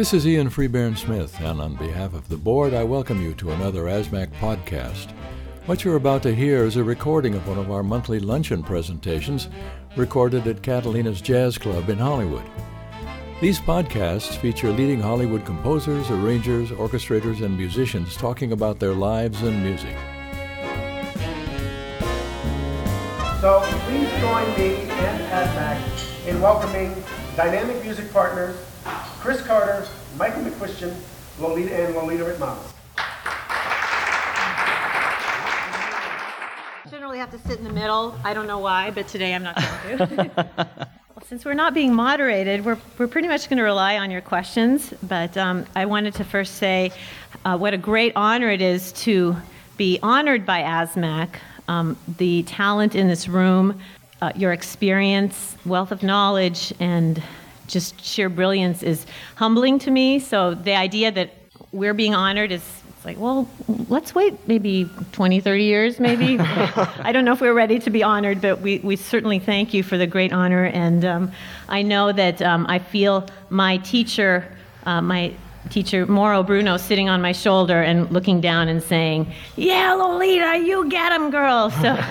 This is Ian Freebairn Smith, and on behalf of the board, I welcome you to another ASMAC podcast. What you're about to hear is a recording of one of our monthly luncheon presentations recorded at Catalina's Jazz Club in Hollywood. These podcasts feature leading Hollywood composers, arrangers, orchestrators, and musicians talking about their lives and music. So please join me and ASMAC in welcoming dynamic music partners Kris Carter, Michael McCuistion, Lolita and Lolita Ritmanis. generally have to sit in the middle. I don't know why, but today I'm not going to. well, since we're not being moderated, we're, we're pretty much going to rely on your questions. But um, I wanted to first say uh, what a great honor it is to be honored by ASMAC. Um, the talent in this room, uh, your experience, wealth of knowledge, and just sheer brilliance is humbling to me. So the idea that we're being honored is it's like, well, let's wait maybe 20, 30 years, maybe. I don't know if we're ready to be honored, but we, we certainly thank you for the great honor. And um, I know that um, I feel my teacher, uh, my teacher Mauro Bruno, sitting on my shoulder and looking down and saying, Yeah, Lolita, you get him, girl. So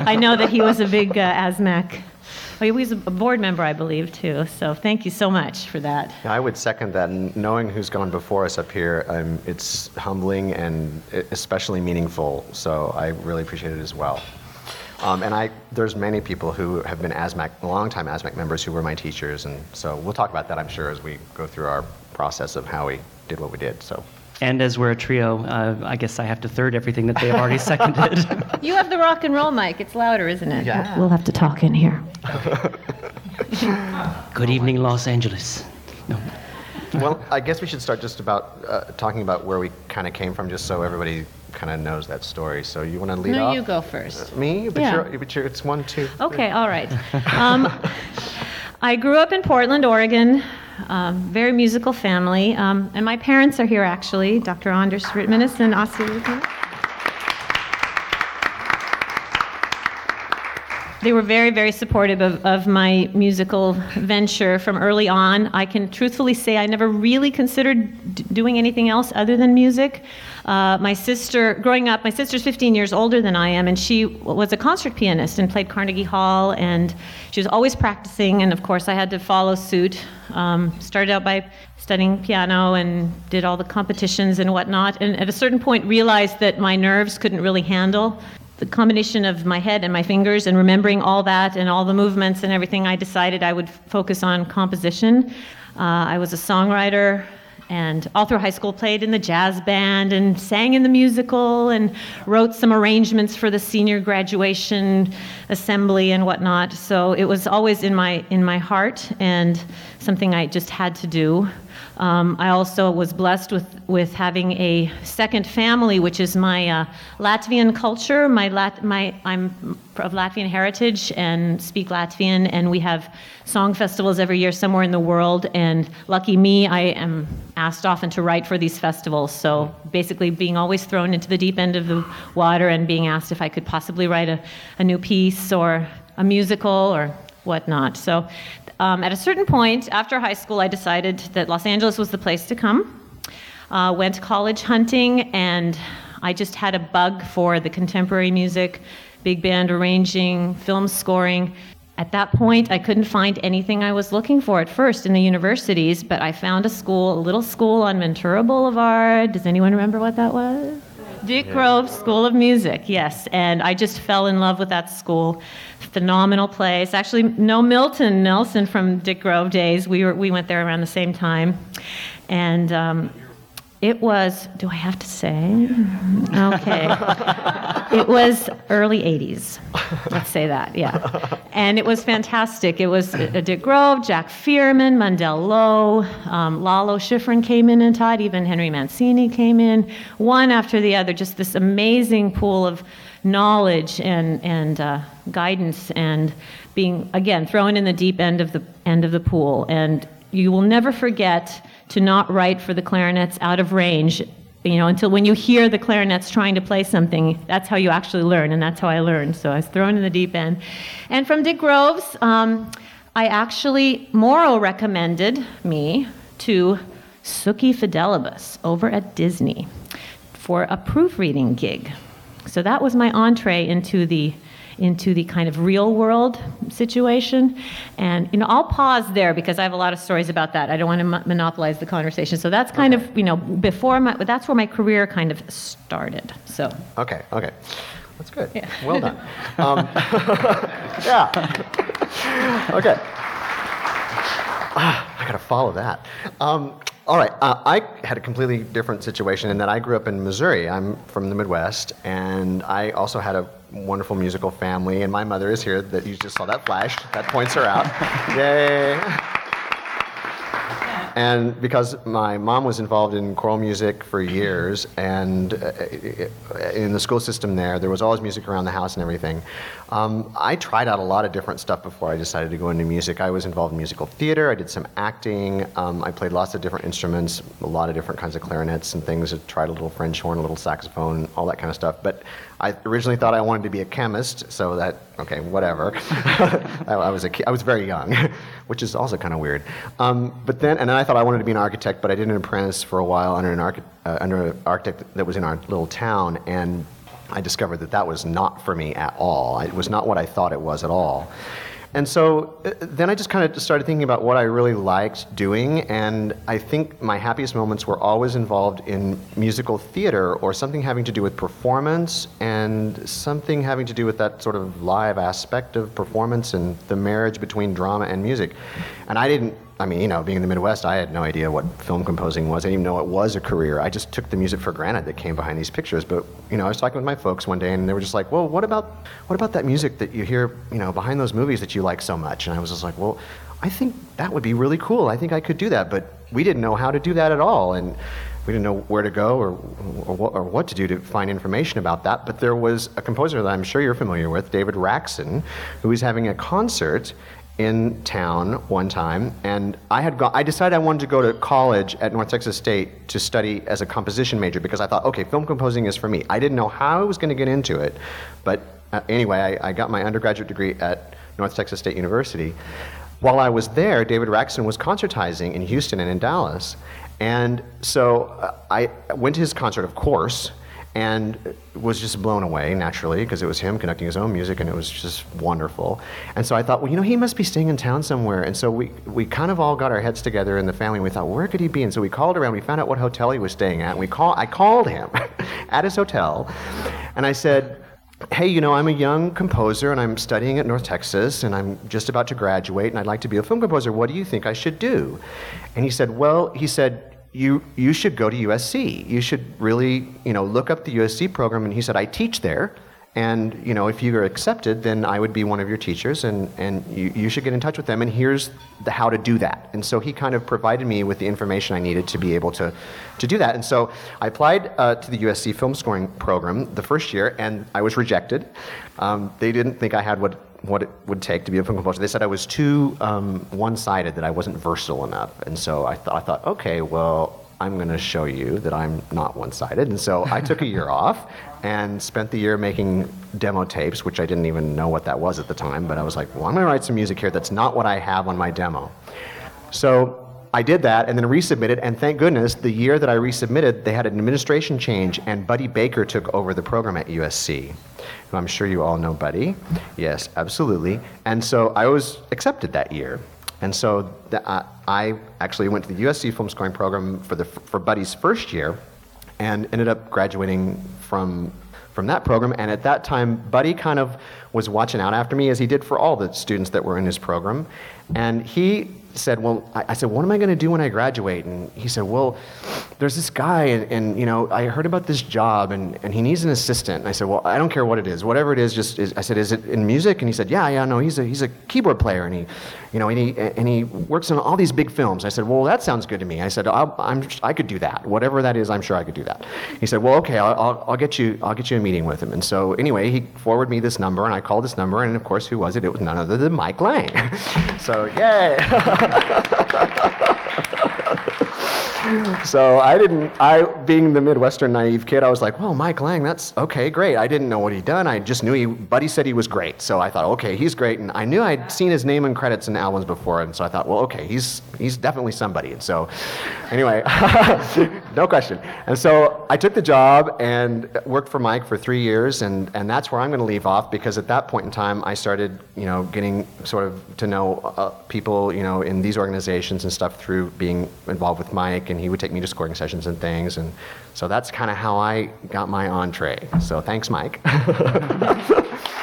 I know that he was a big uh, ASMAC he was a board member, I believe, too. So thank you so much for that. I would second that. And knowing who's gone before us up here, um, it's humbling and especially meaningful. So I really appreciate it as well. Um, and I, there's many people who have been ASMAC, longtime ASMAC members who were my teachers. And so we'll talk about that, I'm sure, as we go through our process of how we did what we did. So. And as we're a trio, uh, I guess I have to third everything that they have already seconded. you have the rock and roll mic. It's louder, isn't it? Yeah. We'll have to talk in here. Good evening, Los Angeles. No. Well, I guess we should start just about uh, talking about where we kind of came from, just so everybody kind of knows that story. So you want to lead no, off? you go first. Uh, me? But, yeah. you're, but you're, it's one, two. Okay, all right. Um, I grew up in Portland, Oregon. Um, very musical family. Um, and my parents are here actually, Dr. Andris Ritmanis and Oscar Ritmanis. They were very, very supportive of, of my musical venture from early on. I can truthfully say I never really considered d- doing anything else other than music. Uh, my sister, growing up, my sister's 15 years older than I am, and she was a concert pianist and played Carnegie Hall, and she was always practicing. And of course, I had to follow suit. Um, started out by studying piano and did all the competitions and whatnot, and at a certain point realized that my nerves couldn't really handle the combination of my head and my fingers and remembering all that and all the movements and everything, I decided I would focus on composition. Uh, I was a songwriter, and all through high school played in the jazz band and sang in the musical and wrote some arrangements for the senior graduation assembly and whatnot. So it was always in my in my heart and something i just had to do um, I also was blessed with, with having a second family, which is my uh, Latvian culture. My, Lat- my, I'm of Latvian heritage and speak Latvian, and we have song festivals every year somewhere in the world. And lucky me, I am asked often to write for these festivals. So basically, being always thrown into the deep end of the water and being asked if I could possibly write a, a new piece or a musical or whatnot. So um, at a certain point after high school, I decided that Los Angeles was the place to come. Uh, went college hunting, and I just had a bug for the contemporary music, big band arranging, film scoring. At that point, I couldn't find anything I was looking for at first in the universities, but I found a school, a little school on Ventura Boulevard. Does anyone remember what that was? Dick Grove School of Music, yes. And I just fell in love with that school. Phenomenal place. Actually, no Milton Nelson from Dick Grove days. We, were, we went there around the same time. And um, it was, do I have to say? Okay. it was early 80s. Let's say that, yeah. And it was fantastic. It was Dick Grove, Jack Fearman, Mundell Lowe, um, Lalo Schifrin came in and taught, even Henry Mancini came in, one after the other, just this amazing pool of knowledge and, and uh, guidance and being, again, thrown in the deep end of the, end of the pool. And you will never forget to not write for the clarinets out of range you know until when you hear the clarinets trying to play something that's how you actually learn and that's how i learned so i was thrown in the deep end and from dick groves um, i actually Mauro recommended me to Suki Fidelibus over at Disney for a proofreading gig. So that was my entree into the into the kind of real world situation. And you know, I'll pause there because I have a lot of stories about that. I don't want to mo- monopolize the conversation. So that's kind Okay. of you know before my that's where my career kind of started. So Okay, okay. That's good. Yeah. Well done. Um, yeah. Okay. Ah, I gotta follow that. Um, all right. Uh, I had a completely different situation in that I grew up in Missouri. I'm from the Midwest, and I also had a wonderful musical family. And my mother is here. That you just saw that flash. That points her out. Yay. And because my mom was involved in choral music for years, and uh, in the school system there, there was always music around the house and everything. Um, I tried out a lot of different stuff before I decided to go into music. I was involved in musical theater. I did some acting. Um, I played lots of different instruments, a lot of different kinds of clarinets and things. I tried a little French horn, a little saxophone, all that kind of stuff. But I originally thought I wanted to be a chemist, so that okay, whatever. I, I was I was very young, which is also kind of weird. Um, but then, and then I thought I wanted to be an architect, but I did an apprentice for a while under an archi- uh, under an architect that was in our little town, and I discovered that that was not for me at all. It was not what I thought it was at all. And so uh, then I just kind of started thinking about what I really liked doing, and I think my happiest moments were always involved in musical theater or something having to do with performance and something having to do with that sort of live aspect of performance and the marriage between drama and music. And I didn't, I mean, you know, being in the Midwest, I had no idea what film composing was. I didn't even know it was a career. I just took the music for granted that came behind these pictures. But, you know, I was talking with my folks one day and they were just like, well, what about, what about that music that you hear, you know, behind those movies that you like so much? And I was just like, well, I think that would be really cool. I think I could do that. But we didn't know how to do that at all. And we didn't know where to go or, or, what, or what to do to find information about that. But there was a composer that I'm sure you're familiar with, David Raksin, who was having a concert in town one time, and I had gone, I decided I wanted to go to college at North Texas State to study as a composition major because I thought, okay, film composing is for me. I didn't know how I was going to get into it, but uh, anyway, I, I got my undergraduate degree at North Texas State University. While I was there, David Raksin was concertizing in Houston and in Dallas, and so uh, I went to his concert, of course, and was just blown away naturally because it was him conducting his own music and it was just wonderful. And so I thought, well, you know, he must be staying in town somewhere. And so we, we kind of all got our heads together in the family and we thought, where could he be? And so we called around, we found out what hotel he was staying at. And we call, I called him at his hotel and I said, hey, you know, I'm a young composer and I'm studying at North Texas and I'm just about to graduate and I'd like to be a film composer. What do you think I should do? And he said, well, he said, you, you should go to USC. You should really, you know, look up the USC program. And he said, I teach there. And, you know, if you are accepted, then I would be one of your teachers and, and you, you should get in touch with them. And here's the, how to do that. And so he kind of provided me with the information I needed to be able to, to do that. And so I applied uh, to the USC film scoring program the first year and I was rejected. Um, they didn't think I had what what it would take to be a film composer. They said I was too um, one-sided, that I wasn't versatile enough. And so I, th- I thought, okay, well, I'm going to show you that I'm not one-sided. And so I took a year off and spent the year making demo tapes, which I didn't even know what that was at the time. But I was like, well, I'm going to write some music here that's not what I have on my demo. So I did that and then resubmitted, and thank goodness, the year that I resubmitted, they had an administration change, and Buddy Baker took over the program at USC. Who I'm sure you all know Buddy. Yes, absolutely. And so I was accepted that year. And so the, uh, I actually went to the USC film scoring program for, the, for Buddy's first year and ended up graduating from, from that program. And at that time, Buddy kind of was watching out after me, as he did for all the students that were in his program. And he said, well, I, said, what am I going to do when I graduate? And he said, well, there's this guy, and, and, you know, I heard about this job, and, and he needs an assistant. And I said, well, I don't care what it is, whatever it is. Just is, I said, is it in music? And he said, yeah, yeah, no, he's a he's a keyboard player, and he, you know, and he and he works on all these big films. I said, well, that sounds good to me. I said, I'm I could do that, whatever that is. I'm sure I could do that. He said, well, okay, I'll, I'll, I'll get you I'll get you a meeting with him. And so anyway, he forwarded me this number, and I called this number, and of course, who was it? It was none other than Mike Lang. so yay. so I didn't, I, being the Midwestern naive kid, I was like, well, Mike Lang, that's okay, great. I didn't know what he'd done. I just knew he, Buddy said he was great. So I thought, okay, he's great. And I knew I'd seen his name and credits in albums before. And so I thought, well, okay, he's, he's definitely somebody. And so, anyway, no question. And so I took the job and worked for Mike for three years. And, and that's where I'm going to leave off because at that point in time, I started, you know, getting sort of to know uh, people, you know, in these organizations and stuff through being involved with Mike, and he would take me to scoring sessions and things, and so that's kind of how I got my entree. So thanks, Mike.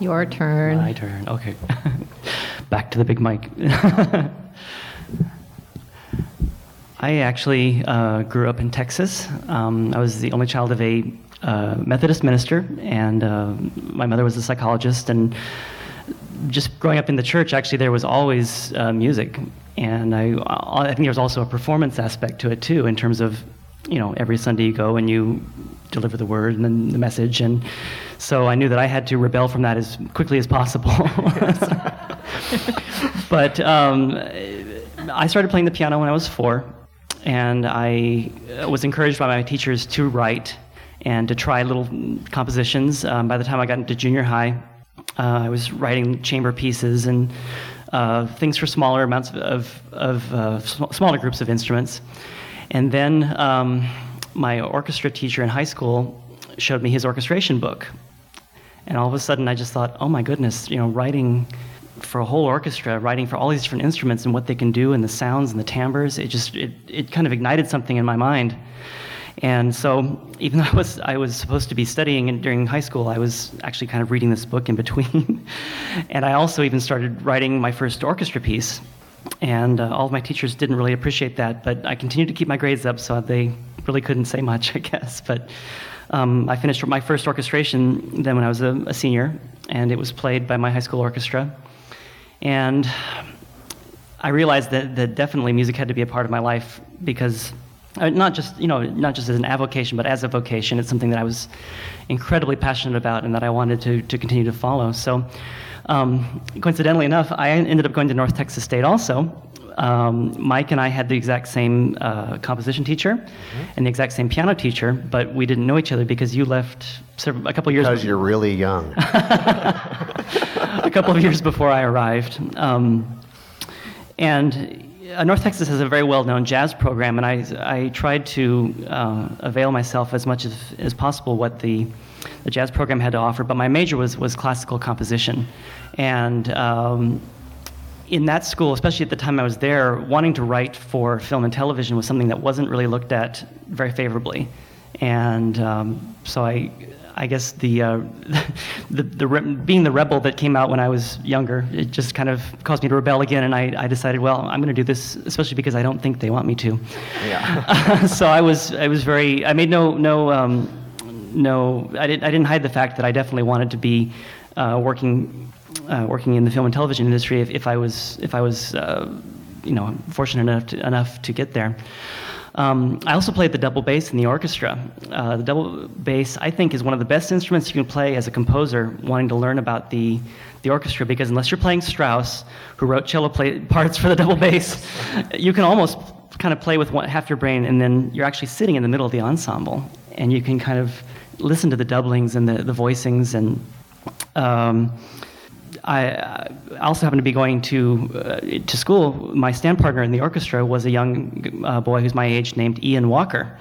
Your turn. My turn. Okay. Back to the big mic. I actually uh, grew up in Texas. Um, I was the only child of a uh, Methodist minister, and uh, my mother was a psychologist. And just growing up in the church, actually, there was always uh, music, and I, I think there was also a performance aspect to it too, in terms of, you know, every Sunday you go and you deliver the word and then the message, and so I knew that I had to rebel from that as quickly as possible. but um, I started playing the piano when I was four, and I was encouraged by my teachers to write and to try little compositions. Um, by the time I got into junior high, uh, I was writing chamber pieces and uh, things for smaller amounts of, of uh, sm- smaller groups of instruments. And then um, my orchestra teacher in high school showed me his orchestration book. And all of a sudden, I just thought, oh my goodness, you know, writing for a whole orchestra, writing for all these different instruments and what they can do and the sounds and the timbres, it just, it, it kind of ignited something in my mind. And so, even though I was, I was supposed to be studying during high school, I was actually kind of reading this book in between. and I also even started writing my first orchestra piece. And uh, all of my teachers didn't really appreciate that, but I continued to keep my grades up, so they really couldn't say much, I guess. But um, I finished my first orchestration then when I was a, a senior, and it was played by my high school orchestra. And I realized that, that definitely music had to be a part of my life because uh, not just you know not just as an avocation but as a vocation it's something that i was incredibly passionate about and that i wanted to, to continue to follow. So um, coincidentally enough i ended up going to north texas state also um, mike and i had the exact same uh, composition teacher mm-hmm. and the exact same piano teacher but we didn't know each other because you left several, a couple years because you're really young a couple of years before i arrived um, and uh, North Texas has a very well-known jazz program, and I, I tried to uh, avail myself as much as, as possible what the, the jazz program had to offer. But my major was, was classical composition, and um, in that school, especially at the time I was there, wanting to write for film and television was something that wasn't really looked at very favorably, and um, so I I guess the, uh, the, the re- being the rebel that came out when I was younger, it just kind of caused me to rebel again. And I, I decided, well, I'm going to do this, especially because I don't think they want me to. Yeah. so I was, I was very, I made no, no, um, no, I, didn't, I didn't hide the fact that I definitely wanted to be uh, working, uh, working in the film and television industry if, if I was, if I was, uh, you know, fortunate enough to, enough to get there. Um, I also played the double bass in the orchestra. Uh, the double bass, I think, is one of the best instruments you can play as a composer wanting to learn about the, the orchestra because unless you're playing Strauss, who wrote cello play, parts for the double bass, you can almost kind of play with one, half your brain and then you're actually sitting in the middle of the ensemble and you can kind of listen to the doublings and the, the voicings and um, I also happened to be going to uh, to school. My stand partner in the orchestra was a young uh, boy who's my age named Ian Walker,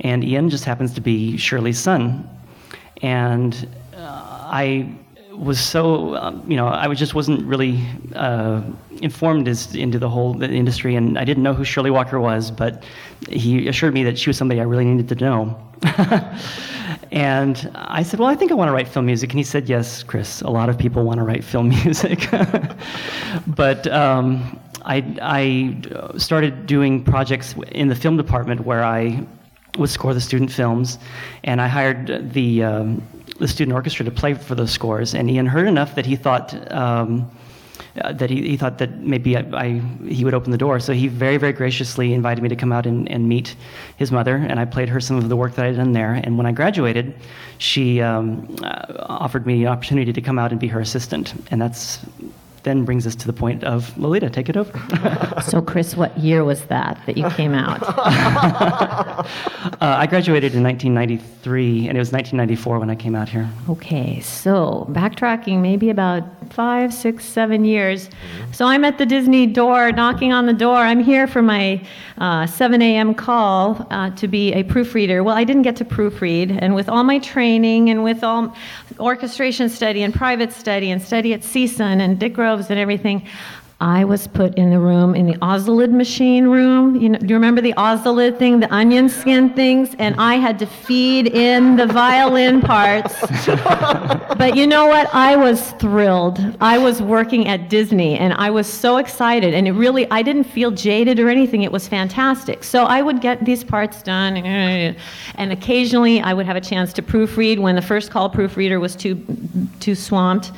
and Ian just happens to be Shirley's son. And uh, I was so um, you know I was just wasn't really uh, informed as into the whole industry, and I didn't know who Shirley Walker was, but he assured me that she was somebody I really needed to know. And I said, Well, I think I want to write film music. And he said, Yes, Kris, a lot of people want to write film music. but um, I, I started doing projects in the film department where I would score the student films, and I hired the, um, the student orchestra to play for those scores. And Ian heard enough that he thought, um, uh, that he, he thought that maybe I, I, he would open the door. So he very, very graciously invited me to come out and, and meet his mother, and I played her some of the work that I had done there. And when I graduated, she um, uh, offered me an opportunity to come out and be her assistant, and that's then brings us to the point of Lolita, take it over. So, Kris, what year was that that you came out? uh, I graduated in 1993, and it was 1994 when I came out here. Okay, so backtracking maybe about five, six, seven years. So I'm at the Disney door, knocking on the door. I'm here for my uh, 7 a.m. call uh, to be a proofreader. Well, I didn't get to proofread, and with all my training and with all orchestration study and private study and study at CSUN and Dick Groves and everything, I was put in the room, in the Ozalid machine room. You know, do you remember the Ozalid thing, the onion skin things? And I had to feed in the violin parts. but you know what? I was thrilled. I was working at Disney and I was so excited. And it really, I didn't feel jaded or anything. It was fantastic. So I would get these parts done. And occasionally I would have a chance to proofread when the first call proofreader was too, too swamped.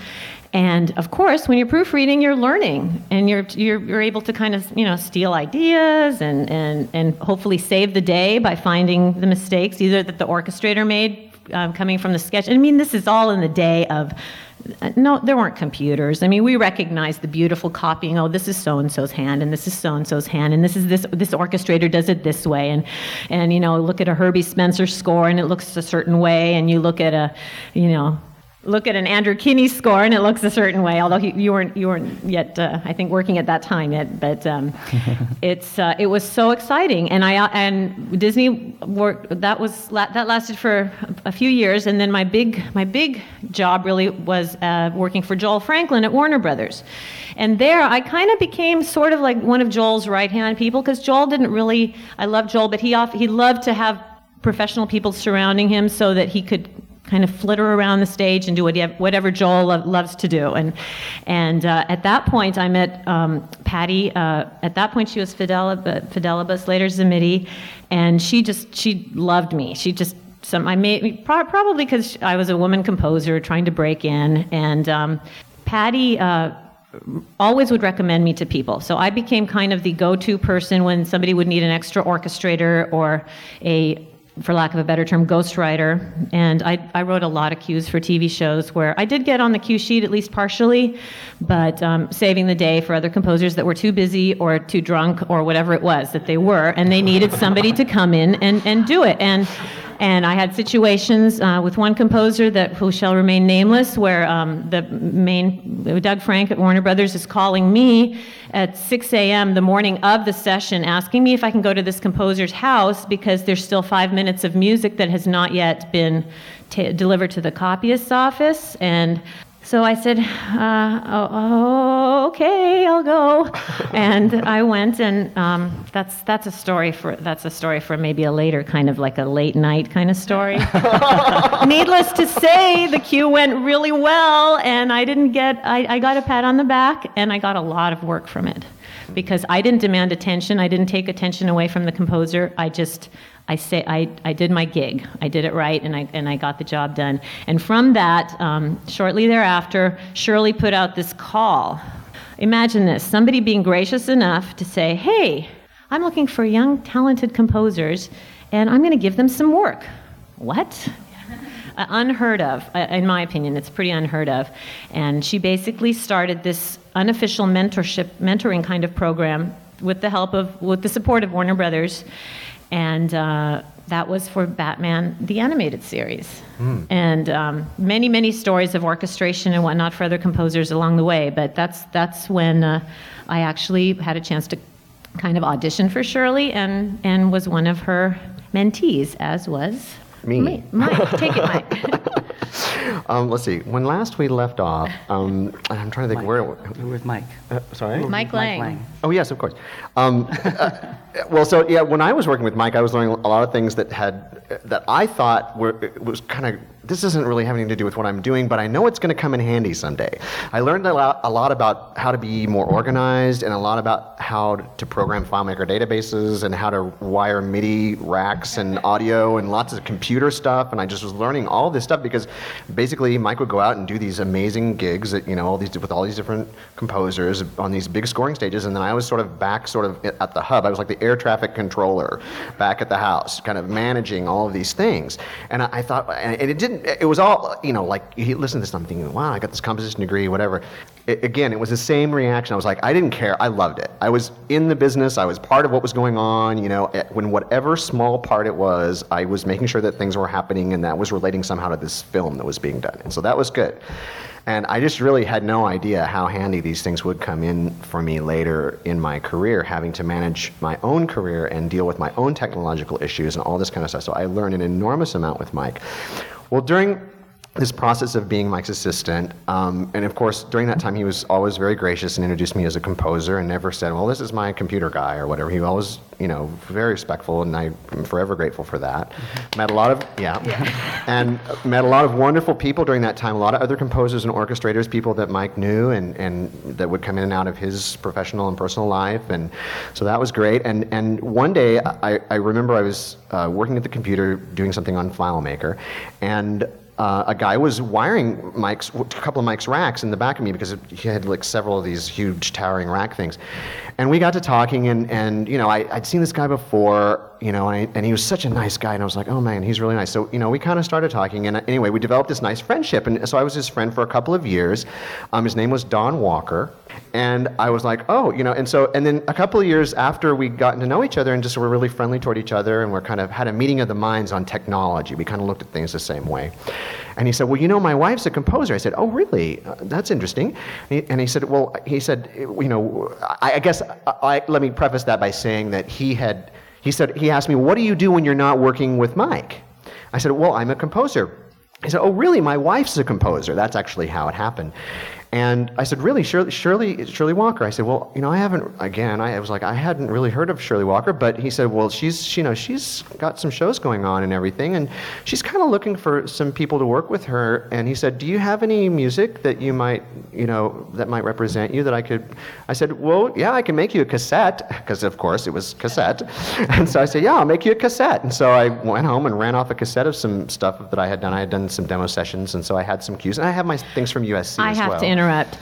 And of course, when you're proofreading, you're learning and you're, you're, you're able to kind of, you know, steal ideas and, and, and hopefully save the day by finding the mistakes, either that the orchestrator made um, coming from the sketch. I mean, this is all in the day of, no, there weren't computers. I mean, we recognized the beautiful copying. Oh, this is so and so's hand, and this is so and so's hand, and this is this this orchestrator does it this way, and and you know, look at a Herbie Spencer score, and it looks a certain way, and you look at a, you know, look at an Andrew Kinney score and it looks a certain way. Although he, you weren't you weren't yet, uh, I think, working at that time yet. But um, it's uh, it was so exciting, and I and Disney worked. That was that lasted for a few years, and then my big my big job really was uh, working for Joel Franklin at Warner Brothers. And there, I kind of became sort of like one of Joel's right hand people because Joel didn't really. I love Joel, but he off, he loved to have professional people surrounding him so that he could kind of flitter around the stage and do whatever Joel loves to do. And, and uh, at that point, I met um, Patty. Uh, at that point, she was Fidelib- Fidelibus, later Zimmitti, and she just she loved me. She just some I made probably because I was a woman composer trying to break in, and um, Patty. Uh, always would recommend me to people. So I became kind of the go-to person when somebody would need an extra orchestrator or a for lack of a better term, ghostwriter. And I, I, wrote a lot of cues for TV shows where I did get on the cue sheet at least partially, but um, saving the day for other composers that were too busy or too drunk or whatever it was that they were, and they needed somebody to come in and, and do it. And and I had situations uh, with one composer that who shall remain nameless, where um, the main Doug Frank at Warner Brothers is calling me at 6 a.m. the morning of the session, asking me if I can go to this composer's house because there's still five minutes of music that has not yet been t- delivered to the copyist's office, and so I said, uh, oh, oh, okay, I'll go. and I went, and um, that's that's a story for that's a story for maybe a later kind of like a late night kind of story. Needless to say, the cue went really well, and I didn't get I, I got a pat on the back, and I got a lot of work from it because I didn't demand attention. I didn't take attention away from the composer. I just I say I, I did my gig. I did it right, and I and I got the job done. And from that, um, shortly thereafter, Shirley put out this call. Imagine this: somebody being gracious enough to say, "Hey, I'm looking for young, talented composers, and I'm going to give them some work." What? Uh, unheard of, uh, in my opinion. It's pretty unheard of. And she basically started this unofficial mentorship, mentoring kind of program with the help of, with the support of Warner Brothers and uh, that was for Batman the animated series. Mm. And um, many, many stories of orchestration and whatnot for other composers along the way. But that's that's when uh, I actually had a chance to kind of audition for Shirley and and was one of her mentees, as was me. me. Mike, take it, Mike. um, let's see. When last we left off, um, I'm trying to think Mike. where. We were with Mike. Uh, sorry. Mike Lang. Lang. Oh yes, of course. Um, uh, well, so yeah, when I was working with Mike, I was learning a lot of things that had that I thought were was kind of this doesn't really have anything to do with what I'm doing, but I know it's going to come in handy someday. I learned a lot, a lot about how to be more organized and a lot about how to program FileMaker databases and how to wire MIDI racks and audio and lots of computer stuff. And I just was learning all this stuff because basically Mike would go out and do these amazing gigs that, you know, all these, with all these different composers on these big scoring stages. And then I was sort of back sort of at the hub. I was like the air traffic controller back at the house, kind of managing all of these things. And I, I thought, and it didn't It was all you know. Like he listened to this, I'm thinking, wow, I got this composition degree, whatever. It, again, it was the same reaction. I was like, I didn't care. I loved it. I was in the business. I was part of what was going on. You know, when whatever small part it was, I was making sure that things were happening, and that was relating somehow to this film that was being done. And so that was good. And I just really had no idea how handy these things would come in for me later in my career, having to manage my own career and deal with my own technological issues and all this kind of stuff. So I learned an enormous amount with Mike. Well, during this process of being Mike's assistant. Um, and of course, during that time, he was always very gracious and introduced me as a composer and never said, well, this is my computer guy or whatever. He was always, you know, very respectful, and I'm forever grateful for that. Mm-hmm. Met a lot of, yeah, yeah. and met a lot of wonderful people during that time, a lot of other composers and orchestrators, people that Mike knew and, and that would come in and out of his professional and personal life. And so that was great. And, and one day, I, I remember I was uh, working at the computer doing something on FileMaker, and uh, a guy was wiring a couple of Mike's racks in the back of me because he had like several of these huge towering rack things. And we got to talking, and, and you know, I, would seen this guy before, you know, and, I, and, he was such a nice guy, and I was like, oh man, he's really nice. So, you know, we kind of started talking, and uh, anyway, we developed this nice friendship. And so I was his friend for a couple of years. Um, his name was Don Walker. And I was like, oh, you know, and so, and then a couple of years after we'd gotten to know each other and just were really friendly toward each other, and we're kind of had a meeting of the minds on technology. We kind of looked at things the same way. And he said, well, you know, my wife's a composer. I said, oh, really? Uh, that's interesting. And he, and he, said, well, he said, you know, I, I guess, I, I, let me preface that by saying that he had, he said, he asked me, what do you do when you're not working with Mike? I said, well, I'm a composer. He said, oh, really? My wife's a composer. That's actually how it happened. And I said, really, Shirley, Shirley, Shirley Walker? I said, well, you know, I haven't, again, I was like, I hadn't really heard of Shirley Walker, but he said, well, she's, you know, she's got some shows going on and everything, and she's kind of looking for some people to work with her. And he said, do you have any music that you might, you know, that might represent you that I could? I said, well, yeah, I can make you a cassette, because of course it was cassette. and so I said, yeah, I'll make you a cassette. And so I went home and ran off a cassette of some stuff that I had done. I had done some demo sessions, and so I had some cues, and I have my things from USC I as have well. Interrupt.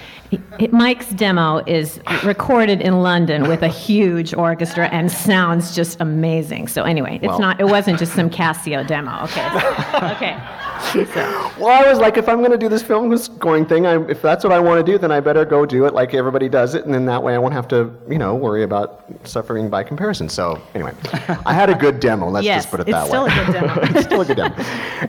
Mike's demo is recorded in London with a huge orchestra and sounds just amazing. So anyway, it's Well. not. It wasn't just some Casio demo. Okay. okay. Well, I was like, if I'm going to do this film scoring thing, I, if that's what I want to do, then I better go do it like everybody does it, and then that way I won't have to, you know, worry about suffering by comparison. So anyway, I had a good demo. Let's yes, just put it it's that still way. a good demo. it's still a good demo.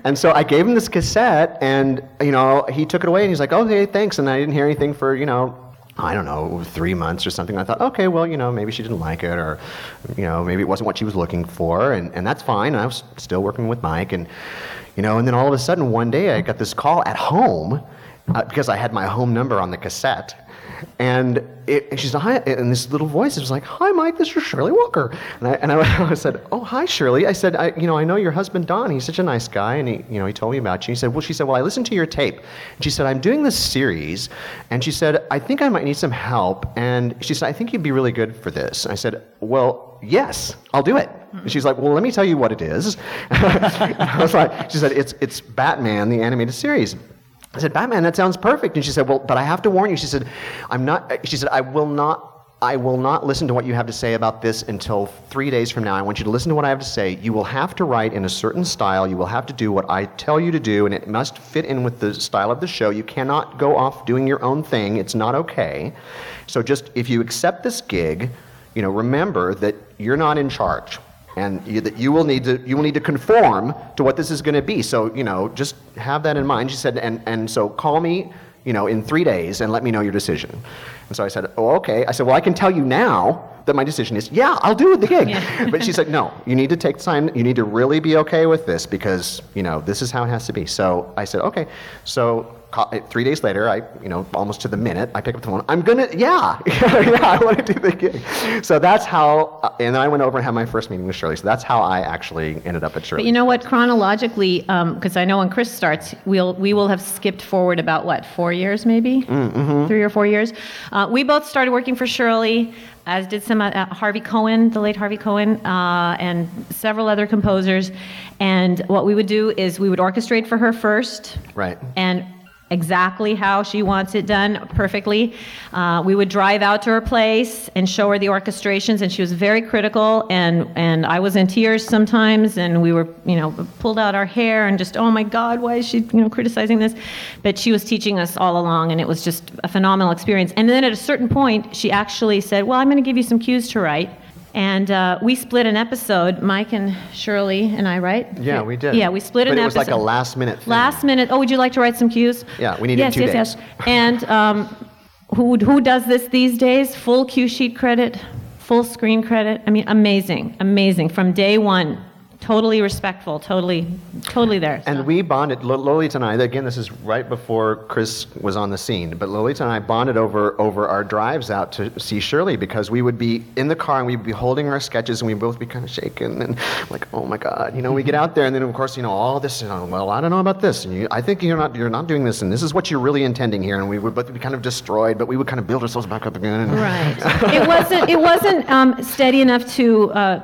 And so I gave him this cassette, and you know, he took it away, and he's like, "Okay, thanks." And I didn't hear anything for you know. I don't know, three months or something. I thought, okay, well, you know, maybe she didn't like it, or, you know, maybe it wasn't what she was looking for, and, and that's fine. And I was still working with Mike, and, you know, and then all of a sudden one day I got this call at home uh, because I had my home number on the cassette. And it, and she's hi, and this little voice was like, "Hi, Mike, this is Shirley Walker." And I, and I, I said, "Oh, hi, Shirley." I said, I, "You know, I know your husband Don. He's such a nice guy, and he, you know, he told me about you." He said, "Well," she said, "Well, I listened to your tape." And she said, "I'm doing this series," and she said, "I think I might need some help." And she said, "I think you'd be really good for this." And I said, "Well, yes, I'll do it." And she's like, "Well, let me tell you what it is." I was like, "She said it's it's Batman the animated series." I said, Batman, that sounds perfect. And she said, Well, but I have to warn you. She said, I'm not, she said, I will not. I will not listen to what you have to say about this until three days from now. I want you to listen to what I have to say. You will have to write in a certain style. You will have to do what I tell you to do, and it must fit in with the style of the show. You cannot go off doing your own thing. It's not okay. So just if you accept this gig, you know, remember that you're not in charge and you, that you will need to you will need to conform to what this is going to be. So you know, just have that in mind. She said, and and so call me, you know, in three days and let me know your decision. And so I said, oh, okay. I said, well, I can tell you now that my decision is, yeah, I'll do the gig. Yeah. but she said, no, you need to take time. You need to really be okay with this because you know this is how it has to be. So I said, okay. So three days later, I, you know, almost to the minute, I pick up the phone. I'm gonna, yeah, yeah, I want to do the gig. So that's how, uh, and then I went over and had my first meeting with Shirley. So that's how I actually ended up at Shirley. but you know what? Chronologically, because I know when Kris starts, we'll we will have skipped forward about what four years, maybe Mm-hmm. three or four years. Uh, we both started working for Shirley, as did some uh, Harvey Cohen, the late Harvey Cohen, uh, and several other composers. And what we would do is we would orchestrate for her first, Right. and exactly how she wants it done perfectly. Uh, we would drive out to her place and show her the orchestrations, and she was very critical. And, and I was in tears sometimes, and we were, you know, pulled out our hair and just, oh my God, why is she, you know, criticizing this? But she was teaching us all along, and it was just a phenomenal experience. And then at a certain point, she actually said, well, I'm going to give you some cues to write. And uh, we split an episode, Mike and Shirley and I, right? Yeah, we did. Yeah, we split but an episode. it was episode. like a last minute thing. Last minute. Oh, would you like to write some cues? Yeah, we need yes, two yes, days. Yes, And um, who who does this these days? Full cue sheet credit, full screen credit. I mean, amazing, amazing from day one. Totally respectful. Totally, totally there. And So- we bonded, Lo- Lolita and I, again, this is right before Kris was on the scene, but Lolita and I bonded over, over our drives out to see Shirley because we would be in the car and we'd be holding our sketches and we'd both be kind of shaken and like, oh my God, you know, we get out there and then of course, you know, all this, you know, well, I don't know about this and you, I think you're not, you're not doing this and this is what you're really intending here and we would both be kind of destroyed, but we would kind of build ourselves back up again. and- Right. it wasn't. It wasn't um, steady enough to. Uh,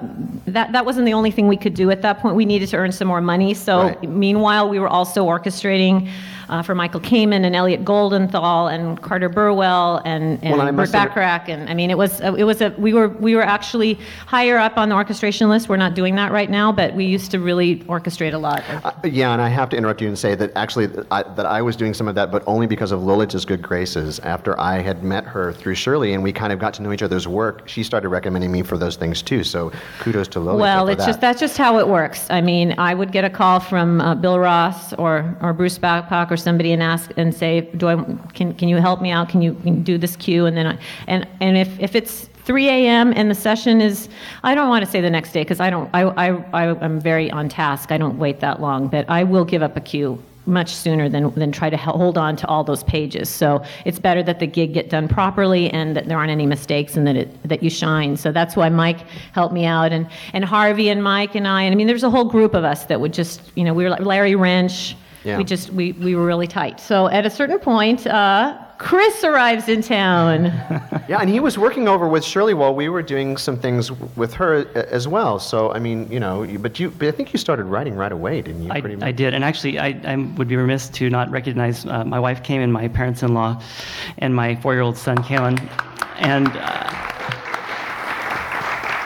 that that wasn't the only thing we could do at that point. We needed to earn some more money. So Right. meanwhile, we were also orchestrating. Uh, for Michael Kamen and Elliot Goldenthal and Carter Burwell and, and Well, I Burt must have- Bacharach and I mean it was a, it was a we were we were actually higher up on the orchestration list. We're not doing that right now, but we used to really orchestrate a lot. of- Uh, yeah, and I have to interrupt you and say that actually I, that I was doing some of that, but only because of Lolita's good graces. After I had met her through Shirley and we kind of got to know each other's work, she started recommending me for those things too. So kudos to Lolita. Well, it's that. just that's just how it works. I mean, I would get a call from uh, Bill Ross or or Bruce Babcock or somebody and ask and say, "Do I can can you help me out? Can you, can do this cue?" And then I and and if if it's 3 a.m. and the session is, I don't want to say the next day because I don't I I I am very on task. I don't wait that long, but I will give up a cue much sooner than, than try to hold on to all those pages. So it's better that the gig get done properly and that there aren't any mistakes and that it, that you shine. So that's why Mike helped me out and, and Harvey and Mike and I, and I mean, there's a whole group of us that would just, you know, we were like Larry Wrench. Yeah. We just, we, we were really tight. So at a certain point, uh, Kris arrives in town. yeah, and he was working over with Shirley while we were doing some things with her as well. So I mean, you know, but you, but I think you started writing right away, didn't you? I, pretty I did, and actually, I, I would be remiss to not recognize uh, my wife came and my parents-in-law, and my four-year-old son Kalen, and uh,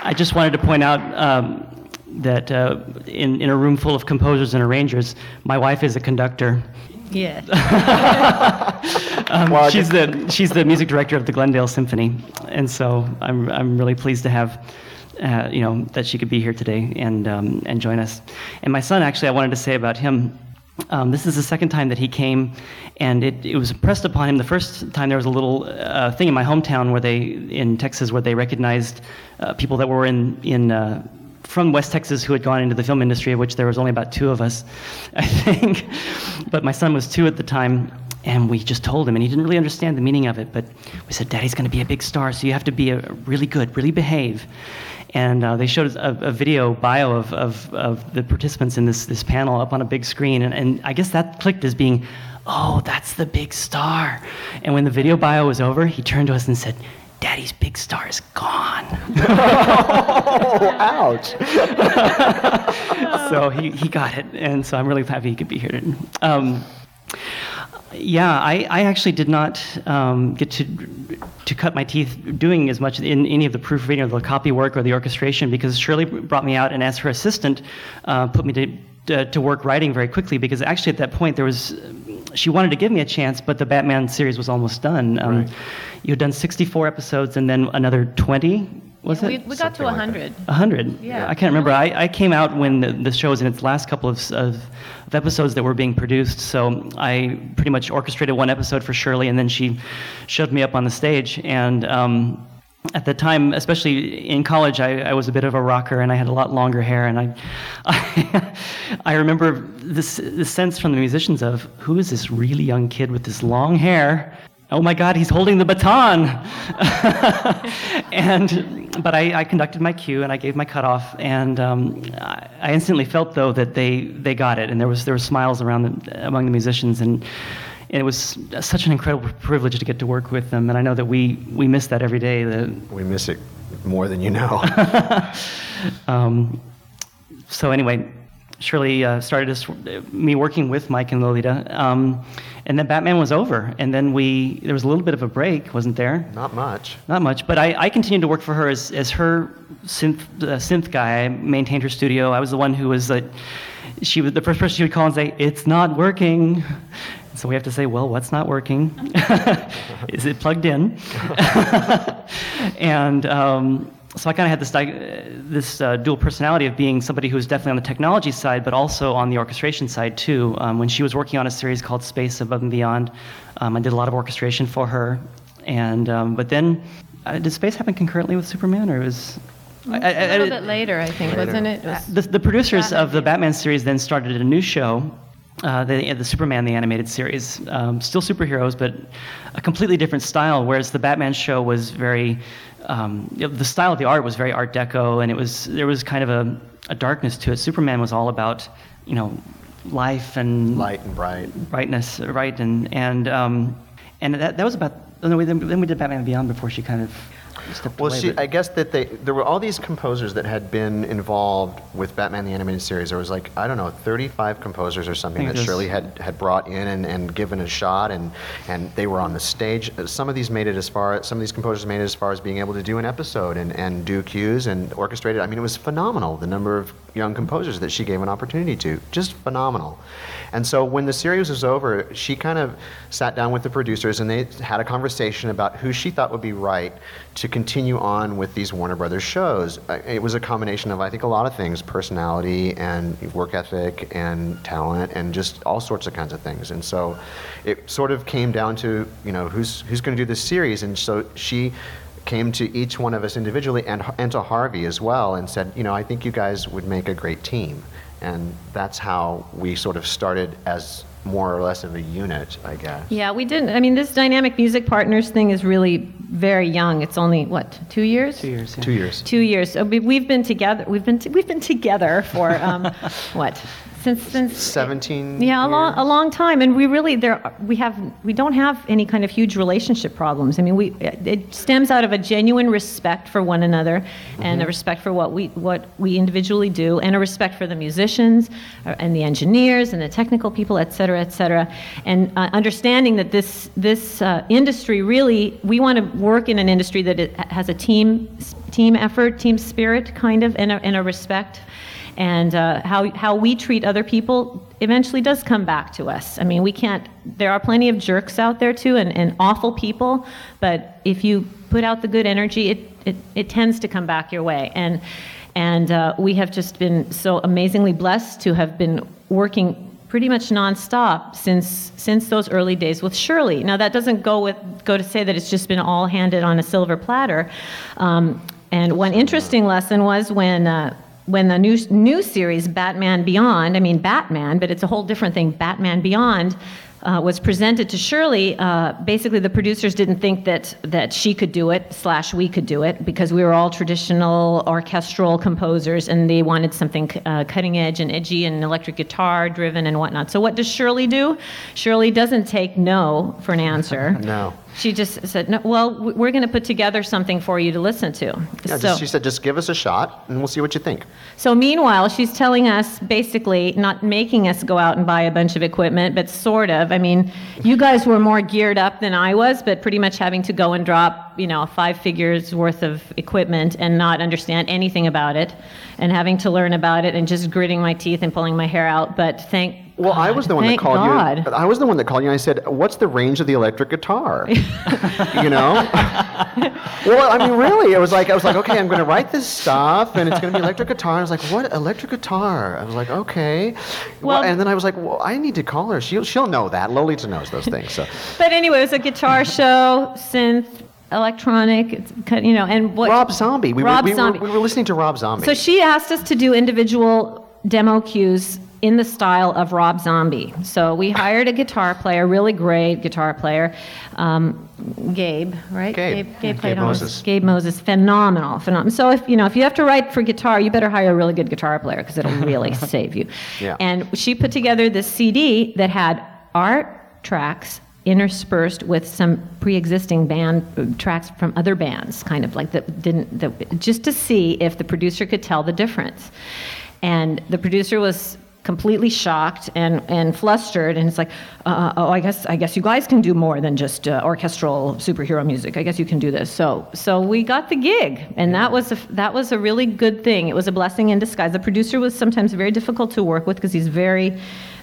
I just wanted to point out um, that uh, in in a room full of composers and arrangers, my wife is a conductor. Yeah. Um, Well, she's the she's the music director of the Glendale Symphony, and so I'm I'm really pleased to have. Uh, you know that she could be here today and um, and join us. And my son, actually, I wanted to say about him. Um, this is the second time that he came, and it, it was impressed upon him. The first time there was a little uh, thing in my hometown where they in Texas where they recognized uh, people that were in in. Uh, from West Texas who had gone into the film industry, of which there was only about two of us, I think. But my son was two at the time, and we just told him, and he didn't really understand the meaning of it. But we said, Daddy's going to be a big star, so you have to be a, really good, really behave. And uh, they showed us a, a video bio of, of, of the participants in this, this panel up on a big screen, and, and I guess that clicked as being, oh, that's the big star. And when the video bio was over, he turned to us and said, Daddy's big star is gone. Oh, ouch! so he, he got it, and so I'm really happy he could be here. Um, yeah, I, I actually did not um, get to to cut my teeth doing as much in any of the proofreading or the copy work or the orchestration because Shirley brought me out and as her assistant uh, put me to to to work writing very quickly because actually at that point there was she wanted to give me a chance but the Batman series was almost done. Um, Right. You had done 64 episodes and then another 20. Was we, it? we got to Something like 100. A hundred. Yeah. I can't remember. I, I came out when the, the show was in its last couple of, of, of episodes that were being produced. So I pretty much orchestrated one episode for Shirley, and then she shoved me up on the stage. And um, at the time, especially in college, I, I was a bit of a rocker, and I had a lot longer hair. And I, I, I remember this, this sense from the musicians of who is this really young kid with this long hair? Oh my God, he's holding the baton. and but I, I conducted my cue and I gave my cutoff, and um, I, instantly felt though that they they got it, and there was there were smiles around the, among the musicians, and, and it was such an incredible privilege to get to work with them, and I know that we we miss that every day. The, We miss it more than you know. um, so anyway, Shirley uh, started us, me working with Mike and Lolita, um, and then Batman was over, and then we there was a little bit of a break, wasn't there? Not much. Not much, but I, I continued to work for her as, as her synth uh, synth guy. I maintained her studio. I was the one who was like, she was the first person she would call and say, "It's not working." So we have to say, well, what's not working? Is it plugged in? and um, so I kind of had this, this uh, dual personality of being somebody who was definitely on the technology side, but also on the orchestration side too. Um, when she was working on a series called Space Above and Beyond, um, I did a lot of orchestration for her. And um, but then, uh, did Space happen concurrently with Superman, or was I- I- A little I- bit later, I think, wasn't it? It was- the, the producers of the Batman series then started a new show, uh, the, the Superman the animated series. Um, still superheroes, but a completely different style. Whereas the Batman show was very, um, you know, the style of the art was very Art Deco, and it was there was kind of a, a darkness to it. Superman was all about, you know, life and Light and bright. brightness, right? And and um, and that that was about. No, then we did Batman Beyond before she kind of stepped Well, away. see, but- I guess that they there were all these composers that had been involved with Batman the Animated Series. There was like I don't know, 35 composers or something think that Shirley had, had brought in and, and given a shot, and and they were on the stage. Some of these made it as far some of these composers made it as far as being able to do an episode and, and do cues and orchestrate it. I mean, it was phenomenal the number of young composers that she gave an opportunity to, just phenomenal. And so when the series was over, she kind of sat down with the producers and they had a conversation about who she thought would be right to continue on with these Warner Brothers shows. It was a combination of, I think, a lot of things personality and work ethic and talent and just all sorts of kinds of things. And so it sort of came down to, you know, who's, who's going to do this series. And so she came to each one of us individually and, and to Harvey as well and said, you know, I think you guys would make a great team. And that's how we sort of started as more or less of a unit, I guess. Yeah, we didn't. I mean, this dynamic music partners thing is really very young. It's only what two years? two years. yeah. Two years. Two years. So we- we've been together. We've been t- we've been together for um, what since since 17 Yeah, a long, a long time, and we really there we have we don't have any kind of huge relationship problems. I mean, we it stems out of a genuine respect for one another, and a respect for what we what we individually do, and a respect for the musicians, uh, and the engineers, and the technical people, et cetera, et cetera, and uh, understanding that this this uh, industry really we want to work in an industry that it has a team team effort, team spirit, kind of, and a, and a respect and uh, how, how we treat other people eventually does come back to us. I mean, we can't, there are plenty of jerks out there too and, and awful people, but if you put out the good energy, it, it, it tends to come back your way. And, and uh, we have just been so amazingly blessed to have been working pretty much nonstop since since those early days with Shirley. Now that doesn't go with go to say that it's just been all handed on a silver platter. Um, and one interesting lesson was when uh, when the new new series Batman Beyond, I mean Batman, but it's a whole different thing. Batman Beyond. Uh, was presented to Shirley. Uh, basically, the producers didn't think that that she could do it slash we could do it because we were all traditional orchestral composers, and they wanted something uh, cutting edge and edgy and electric guitar driven and whatnot. So what does Shirley do? Shirley doesn't take no for an answer. No. She just said, no, well, we're going to put together something for you to listen to. Yeah, so, just, she said, just give us a shot and we'll see what you think. so meanwhile, she's telling us basically not making us go out and buy a bunch of equipment, but sort of. I mean, you guys were more geared up than I was, but pretty much having to go and drop, you know, five figures worth of equipment and not understand anything about it, and having to learn about it and just gritting my teeth and pulling my hair out. But thank Well, I was the one that called God. you. I was the one that called you and I said, What's the range of the electric guitar? you know? well, I mean, really, it was like, I was like, Okay, I'm going to write this stuff and it's going to be electric guitar. I was like, What? Electric guitar? I was like, Okay. Well, Well- and then I was like, Well, I need to call her. She'll, she'll know that. Lolita knows those things. So. But anyway, it was a guitar show, synth, electronic, you know, and what Rob Zombie. We, Rob were, we, Zombie. Were, we were listening to Rob Zombie. So she asked us to do individual demo cues in the style of Rob Zombie. So we hired a guitar player, really great guitar player, um, Gabe, right? Gabe. Gabe, Gabe played on this. Moses. Gabe Moses, phenomenal, phenomenal. So if you know if you have to write for guitar, you better hire a really good guitar player because it'll really save you. Yeah. And she put together this CD that had art tracks interspersed with some pre-existing band uh, tracks from other bands kind of like that didn't that, just to see if the producer could tell the difference and the producer was completely shocked and, and flustered, and it's like, uh, oh, I guess I guess you guys can do more than just uh, orchestral superhero music. I guess you can do this. So so we got the gig, and that was a, that was a really good thing. It was a blessing in disguise. The producer was sometimes very difficult to work with because he's very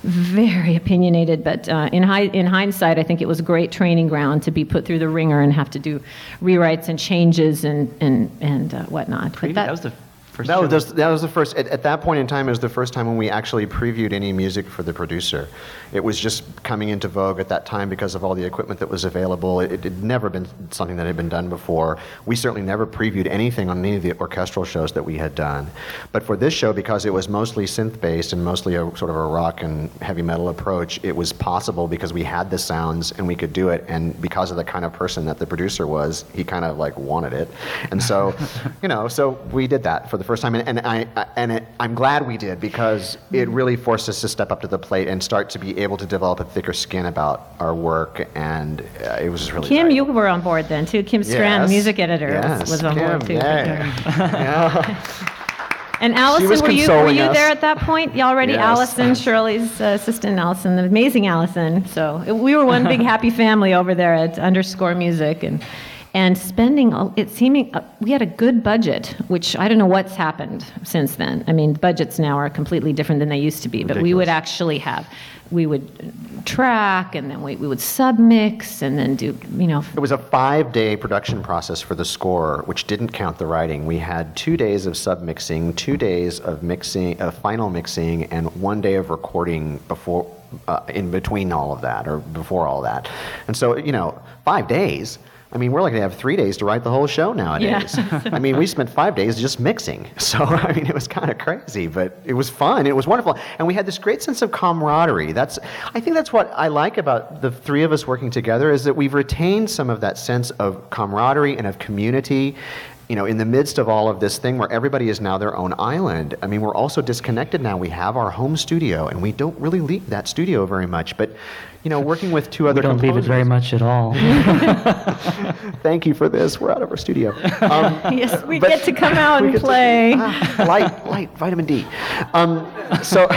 very opinionated, but uh, in, hi- in hindsight, I think it was a great training ground to be put through the ringer and have to do rewrites and changes and, and, and uh, whatnot. But Preview, that, was the first That was, that was the first, at, at that point in time, it was the first time when we actually previewed any music for the producer. It was just coming into vogue at that time because of all the equipment that was available. It, it had never been something that had been done before. We certainly never previewed anything on any of the orchestral shows that we had done. But for this show, because it was mostly synth based and mostly a sort of a rock and heavy metal approach, it was possible because we had the sounds and we could do it. And because of the kind of person that the producer was, he kind of like wanted it. And so, you know, so we did that for the first time. And, and, I, and it, I'm glad we did because it really forced us to step up to the plate and start to be able to develop a thicker skin about our work. And uh, it was really Kim, valuable. you were on board then too. Kim Strand, Yes. music editor, Yes, was, was on Kim, board too. yay. And Allison, were you, were you us. there at that point? You already, Yes. Allison, Shirley's uh, assistant, Allison, the amazing Allison. So we were one big happy family over there at Underscore Music, and and spending it seeming uh, we had a good budget, which I don't know what's happened since then. I mean, budgets now are completely different than they used to be, but we would actually have we would track, and then we, we would submix, and then do you know It was a five day production process for the score, which didn't count the writing. We had two days of submixing, two days of mixing, of final mixing, and one day of recording before, uh, in between all of that, or before all that. And so, you know, five days. I mean, we're like to have three days to write the whole show nowadays. I mean, we spent five days just mixing. So, I mean, it was kind of crazy, but it was fun. It was wonderful. And we had this great sense of camaraderie. That's, I think that's what I like about the three of us working together is that we've retained some of that sense of camaraderie and of community. You know, in the midst of all of this thing where everybody is now their own island. I mean, we're also disconnected now. We have our home studio, and we don't really leave that studio very much. But, you know, working with two other we don't leave it very much at all. Thank you for this. We're out of our studio. Um, yes, we get to come out and get to- play. ah, light, light, vitamin D. Um, so,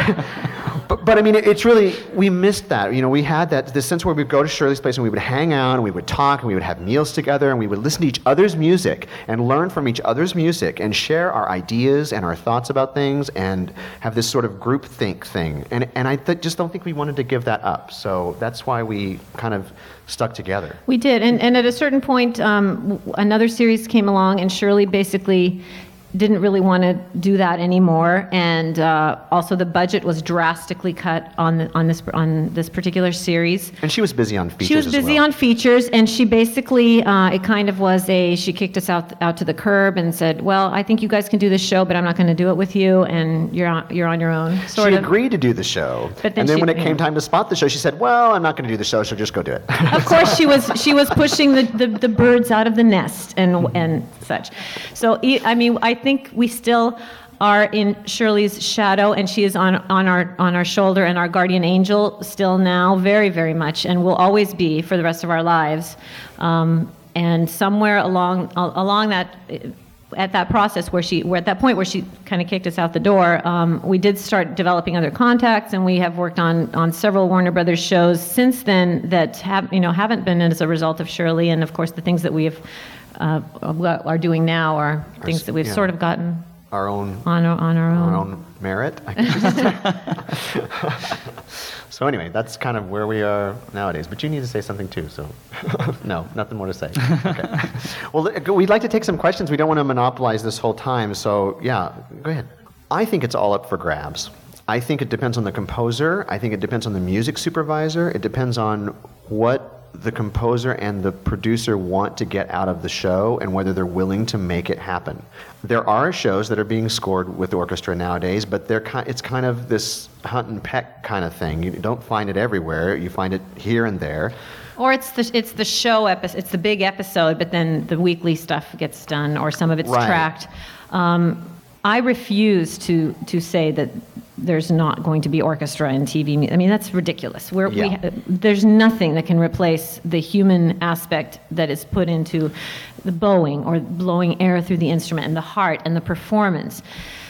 but, but I mean, it's really we missed that. You know, we had that this sense where we'd go to Shirley's place and we would hang out and we would talk and we would have meals together and we would listen to each other's music and learn from each other's music and share our ideas and our thoughts about things and have this sort of group think thing. And and I th- just don't think we wanted to give that up. So that's why we kind of stuck together. We did, and, and at a certain point, um, another series came along, and Shirley basically didn't really want to do that anymore, and uh, also the budget was drastically cut on the, on this on this particular series. And she was busy on features. She was as busy well. on features, and she basically, uh, it kind of was a, she kicked us out, out to the curb and said, well, I think you guys can do this show, but I'm not going to do it with you, and you're on, you're on your own, sort she of. agreed to do the show, But then and then she- when it came time to spot the show, she said, "Well, I'm not going to do the show, so just go do it." Of course, she was, she was pushing the, the, the birds out of the nest and, and such. So, I mean, I think we still are in Shirley's shadow, and she is on, on, our, on our shoulder and our guardian angel still now, very, very much, and will always be for the rest of our lives. Um, and somewhere along, along that, at that process where she, where at that point where she kind of kicked us out the door, um, we did start developing other contacts, and we have worked on on several Warner Brothers shows since then that have you know haven't been as a result of Shirley, and of course the things that we have uh, are doing now are things that we've yeah. sort of gotten our own, on our, on our own. our own merit. I guess. so anyway, that's kind of where we are nowadays. But you need to say something too. So no, nothing more to say. Okay. well, we'd like to take some questions. We don't want to monopolize this whole time. So yeah, go ahead. I think it's all up for grabs. I think it depends on the composer. I think it depends on the music supervisor. It depends on what the composer and the producer want to get out of the show and whether they're willing to make it happen. There are shows that are being scored with orchestra nowadays, but they're ki- it's kind of this hunt and peck kind of thing. You don't find it everywhere. You find it here and there. Or it's the it's the show episode, it's the big episode, but then the weekly stuff gets done, or some of it's Right. tracked. Um, I refuse to to say that there's not going to be orchestra in TV. I mean, that's ridiculous. We're, we, there's nothing that can replace the human aspect that is put into the bowing or blowing air through the instrument and the heart and the performance.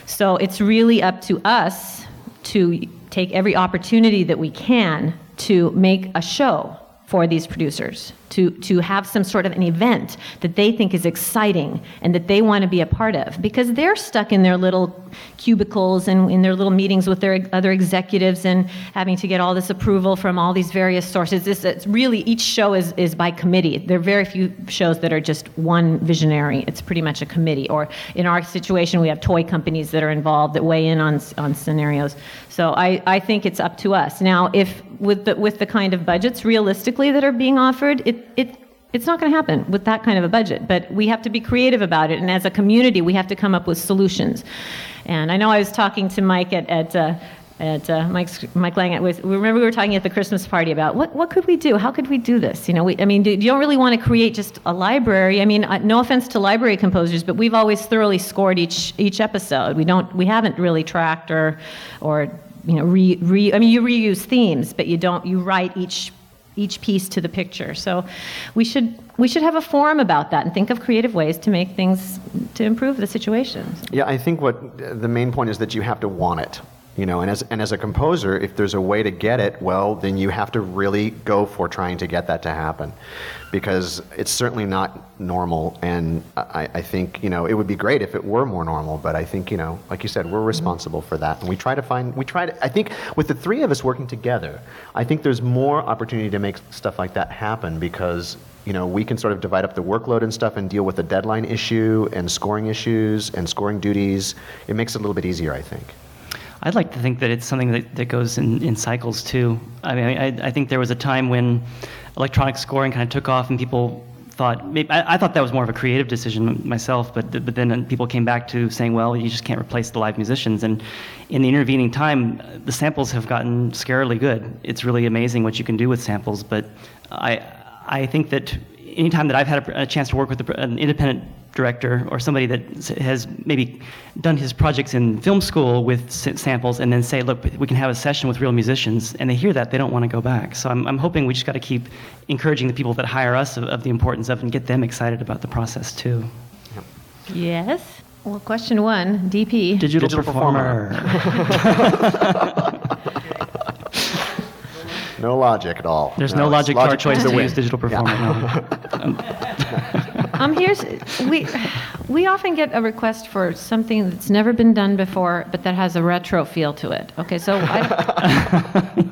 So it's really up to us to take every opportunity that we can to make a show for these producers to, to have some sort of an event that they think is exciting and that they want to be a part of because they're stuck in their little cubicles and in their little meetings with their other executives and having to get all this approval from all these various sources. This, it's really each show is, is by committee. There are very few shows that are just one visionary. It's pretty much a committee. Or in our situation, we have toy companies that are involved that weigh in on, on scenarios. So I, I think it's up to us. Now, if with the, with the kind of budgets realistically that are being offered, it, it, it's not going to happen with that kind of a budget. But we have to be creative about it. And as a community, we have to come up with solutions. And I know I was talking to Mike at, at uh, at uh, Mike's, Mike Lang. With, remember we were talking at the Christmas party about what, what could we do? How could we do this? You know, we, I mean, do, you don't really want to create just a library. I mean, uh, no offense to library composers, but we've always thoroughly scored each each episode. We don't, we haven't really tracked or, or you know, re, re, I mean, you reuse themes, but you don't, you write each each piece to the picture. So we should we should have a forum about that and think of creative ways to make things to improve the situation. Yeah, I think what the main point is that you have to want it. You know, and as and as a composer, if there's a way to get it, well, then you have to really go for trying to get that to happen, because it's certainly not normal. And I, I think you know it would be great if it were more normal, but I think you know, like you said, we're responsible for that, and we try to find we try to. I think with the three of us working together, I think there's more opportunity to make stuff like that happen because you know, we can sort of divide up the workload and stuff and deal with the deadline issue and scoring issues and scoring duties. It makes it a little bit easier, I think. I'd like to think that it's something that, that goes in, in cycles too. I mean, I, I think there was a time when electronic scoring kind of took off and people thought, maybe, I, I, thought that was more of a creative decision myself, but, but then uh, people came back to saying, well, you just can't replace the live musicians. And in the intervening time, the samples have gotten scarily good. It's really amazing what you can do with samples, but I, I think that anytime that I've had a, a chance to work with an independent director or somebody that has maybe done his projects in film school with samples and then say, look, we can have a session with real musicians, and they hear that, they don't want to go back. So I'm, I'm hoping we just got to keep encouraging the people that hire us of, of, the importance of and get them excited about the process too. Yes. Well, question one, DP. Digital, Digital performer. performer. no logic at all. There's no, no logic, to our choice to, use digital performer. Yeah. Um, here's we we often get a request for something that's never been done before, but that has a retro feel to it. Okay, so. I,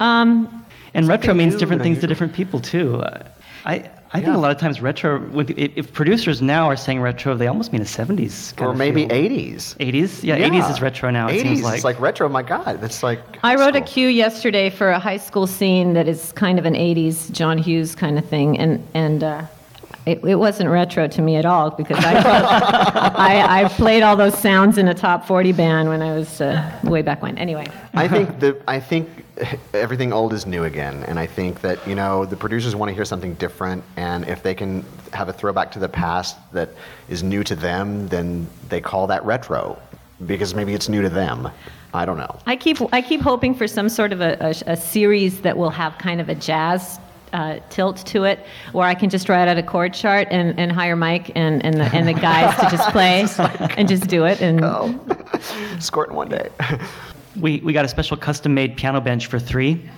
um, and retro means different things to different people too. Uh, I I think yeah. a lot of times retro, when, if producers now are saying retro, they almost mean a 70s. or maybe feel. 80s. 80s? Yeah, yeah, 80s is retro now, 80s, it seems like. It's like retro, my God. That's like. I wrote school. a cue yesterday for a high school scene that is kind of an 80s John Hughes kind of thing. And, and uh, it, it, wasn't retro to me at all because I, I, I, played all those sounds in a top 40 band when I was uh, way back when. Anyway. I think the I think everything old is new again, and I think that you know the producers want to hear something different, and if they can have a throwback to the past that is new to them, then they call that retro because maybe it's new to them. I don't know. I keep I keep hoping for some sort of a, a, a series that will have kind of a jazz uh, tilt to it, where I can just write out a chord chart and, and hire Mike and, and, the, and the guys to just play like, and just do it. And oh, score it in one day. we, we got a special custom made piano bench for three.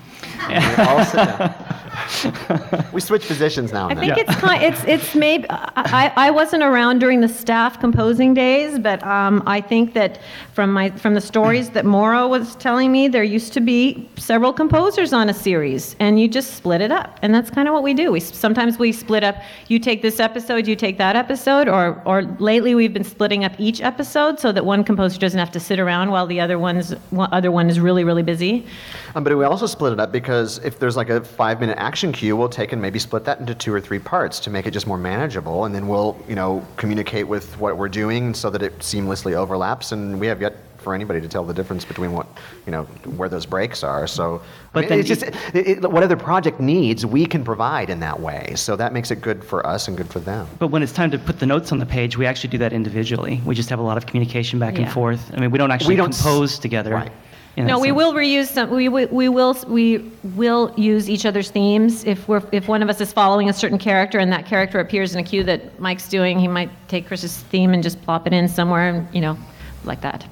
we switch positions now. I think yeah. it's kind, it's it's maybe I, I wasn't around during the staff composing days, but um, I think that from my from the stories that Mauro was telling me, there used to be several composers on a series, and you just split it up, and that's kind of what we do. We sometimes we split up. You take this episode, you take that episode, or or lately we've been splitting up each episode so that one composer doesn't have to sit around while the other one's other one is really really busy. Um, but we also split it up because if there's like a five minute action cue, we'll take and maybe split that into two or three parts to make it just more manageable, and then we'll you know communicate with what we're doing so that it seamlessly overlaps, and we have yet for anybody to tell the difference between what you know where those breaks are. So, but I mean, then it's just it, it, whatever the project needs, we can provide in that way. So that makes it good for us and good for them. But when it's time to put the notes on the page, we actually do that individually. We just have a lot of communication back yeah. and forth. I mean, we don't actually we don't compose s- together. Right no, we will reuse some. We, we, we will we will use each other's themes. If we're if one of us is following a certain character and that character appears in a cue that Mike's doing, he might take Kris's theme and just plop it in somewhere, and you know, like that.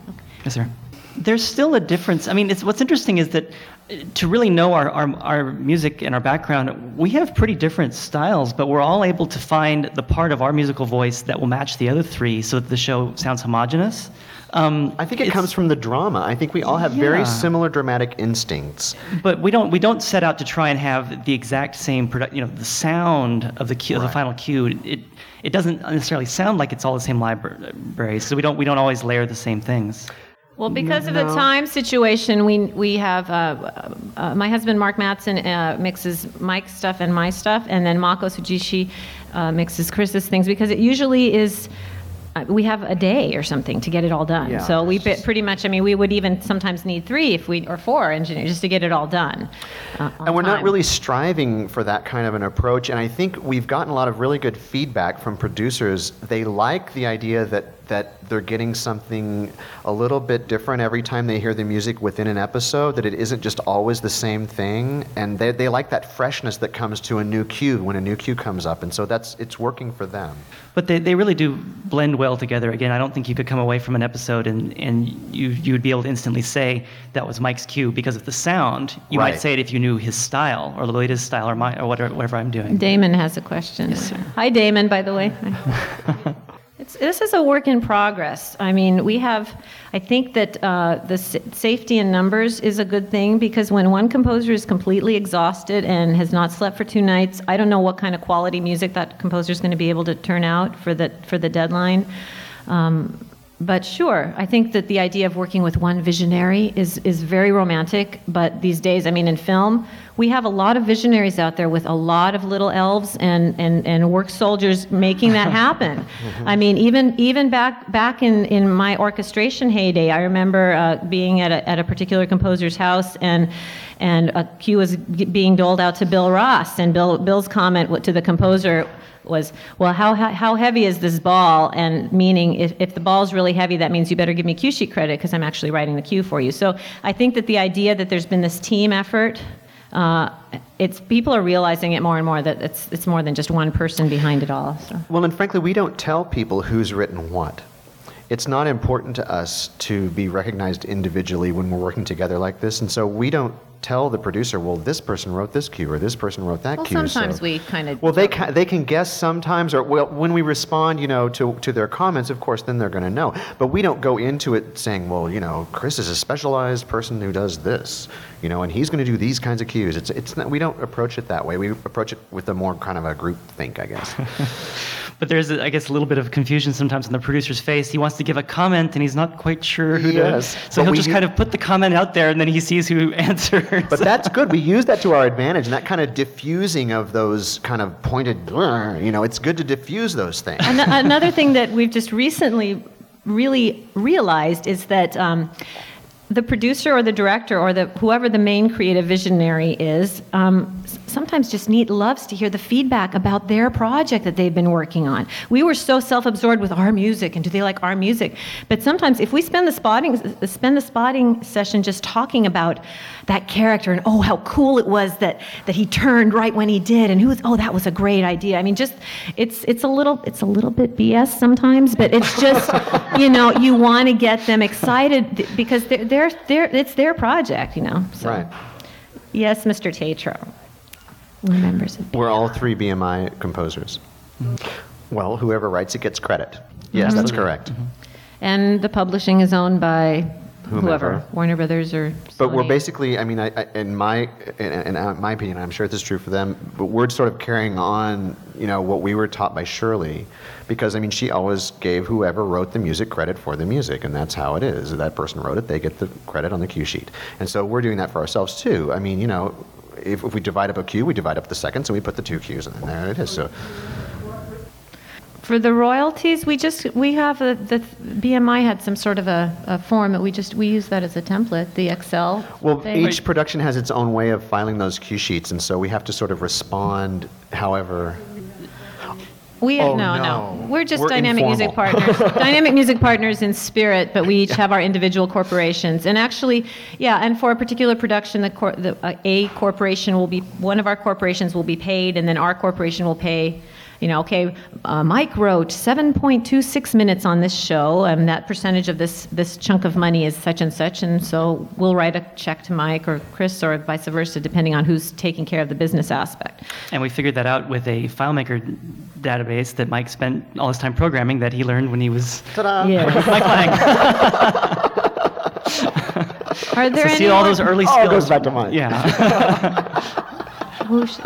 Yes, sir. there's still a difference. I mean, it's, what's interesting is that uh, to really know our, our, our music and our background, we have pretty different styles, but we're all able to find the part of our musical voice that will match the other three so that the show sounds homogenous. Um, I think it comes from the drama. I think we all have very similar dramatic instincts. But we don't we don't set out to try and have the exact same product. You know, the sound of the cue, of the final cue. It it doesn't necessarily sound like it's all the same library. So we don't we don't always layer the same things. Well, because of the time situation, we we have uh, uh, my husband Mark Matson uh, mixes Mike's stuff and my stuff, and then Mako Sujishi uh, mixes Kris's things because it usually is. Uh, We have a day or something to get it all done. Yeah. So we pe- pretty much. I mean, we would even sometimes need three if we or four engineers just to get it all done. Uh, And we're not really striving for that kind of an approach. And I think we've gotten a lot of really good feedback from producers. They like the idea that, that they're getting something a little bit different every time they hear the music within an episode, that it isn't just always the same thing. And they, they like that freshness that comes to a new cue when a new cue comes up. And so that's, it's working for them. But they, they really do blend well together. Again, I don't think you could come away from an episode and, and you, you would be able to instantly say that was Mike's cue because of the sound. You Right. might say it if you knew his style or the latest style or, my, or whatever, whatever I'm doing. Damon has a question. Yes, sir. Hi, Damon, by the way. it's, this is a work in progress. I mean, we have, I think that uh, the s- safety in numbers is a good thing because when one composer is completely exhausted and has not slept for two nights, I don't know what kind of quality music that composer is going to be able to turn out for the, for the deadline. Um, but sure, I think that the idea of working with one visionary is, is very romantic. But these days, I mean, in film, we have a lot of visionaries out there with a lot of little elves and, and, and work soldiers making that happen. I mean, even even back back in, in my orchestration heyday, I remember uh, being at a, at a particular composer's house and and a cue was being doled out to Bill Ross, and Bill Bill's comment to the composer was, well, how, how, heavy is this ball? And meaning, if, if the ball's really heavy, that means you better give me cue sheet credit because I'm actually writing the cue for you. So I think that the idea that there's been this team effort, uh, it's people are realizing it more and more that it's, it's more than just one person behind it all. So. Well, and frankly, we don't tell people who's written what. It's not important to us to be recognized individually when we're working together like this, and so we don't tell the producer, well, this person wrote this cue or this person wrote that Well, cue. sometimes so- we kind of. Well, they ca- they can guess sometimes, or well, when we respond, you know, to, to their comments, of course, then they're going to know. But we don't go into it saying, well, you know, Kris is a specialized person who does this, you know, and he's going to do these kinds of cues. It's it's not, we don't approach it that way. We approach it with a more kind of a group think, I guess. But there's, I guess, a little bit of confusion sometimes on the producer's face. He wants to give a comment and he's not quite sure who Yes, to. So he'll just u- kind of put the comment out there and then he sees who answers. But that's good. We use that to our advantage, and that kind of diffusing of those kind of pointed, you know, it's good to diffuse those things. An- another thing that we've just recently really realized is that um, the producer or the director or the whoever the main creative visionary is um, sometimes just need loves to hear the feedback about their project that they've been working on. We were so self-absorbed with our music and do they like our music? But sometimes if we spend the spotting spend the spotting session just talking about that character and oh how cool it was that that he turned right when he did and who was oh that was a great idea i mean just it's it's a little it's a little bit bs sometimes but it's just you know you want to get them excited because they're, they're they're it's their project you know so. Right. yes mr tatro remembers it We're all three BMI composers. Mm-hmm. Well, whoever writes it gets credit. Yes, that's mm-hmm. correct. Mm-hmm. and the publishing is owned by whoever, warner brothers or But we're Sony. basically, I mean, I, I, in my in, in my opinion, I'm sure this is true for them. But we're sort of carrying on, you know, what we were taught by Shirley, because I mean, she always gave whoever wrote the music credit for the music, and that's how it is. If that person wrote it, they get the credit on the cue sheet. And so we're doing that for ourselves too. I mean, you know, if, if we divide up a cue, we divide up the seconds, and we put the two cues, and there it is. So For the royalties, we just we have a, the BMI had some sort of a, a form that we just we use that as a template, the Excel. Well, thing. each production has its own way of filing those cue sheets, and so we have to sort of respond however. we oh, no, no. no we're just We're dynamic music informal. partners, dynamic music partners in spirit, but we each have our individual corporations. And actually, yeah, and for a particular production, the, cor- the uh, a corporation will be one of our corporations will be paid, and then our corporation will pay. You know, okay, uh, Mike wrote 7.26 minutes on this show, and that percentage of this this chunk of money is such and such, and so we'll write a check to Mike or Kris or vice versa, depending on who's taking care of the business aspect. And we figured that out with a FileMaker database that Mike spent all his time programming that he learned when he was Ta-da! Yeah. Mike Lang. Are there so see all those early Oh, skills. it goes back to mine. Yeah. who sh-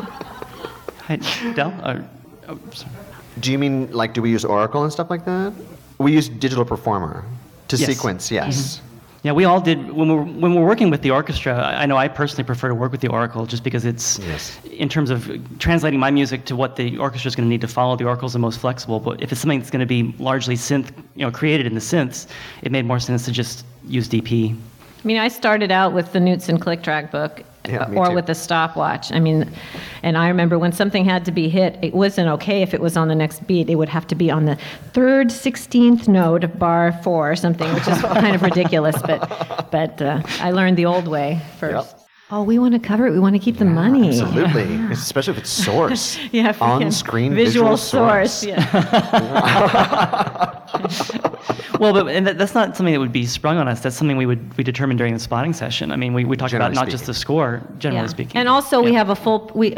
Hi, Del? Uh, oh. Do you mean like do we use Oracle and stuff like that? We use Digital Performer to Yes. sequence. Yes. Mm-hmm. Yeah, we all did. When we're, when we're working with the orchestra, I I know I personally prefer to work with the Oracle just because it's, Yes. in terms of translating my music to what the orchestra is going to need to follow, the Oracle's the most flexible. But if it's something that's going to be largely synth, you know, created in the synths, it made more sense to just use DP. I mean, I started out with the Knudson Click Track book, Yeah, or too. with a stopwatch. I mean, and I remember when something had to be hit, it wasn't okay if it was on the next beat. It would have to be on the third sixteenth note of bar four or something, which is kind of ridiculous. But but uh, I learned the old way first. Yep. Oh, we want to cover it. We want to keep the money. Absolutely. Especially if it's source. Yeah, On-screen visual, visual source. source. Yeah. Well, but and that, that's not something that would be sprung on us. That's something we would we determine during the spotting session. I mean, we, we talk about Generally not just speaking. the score, generally Yeah. speaking. And also, we Yeah. have a full we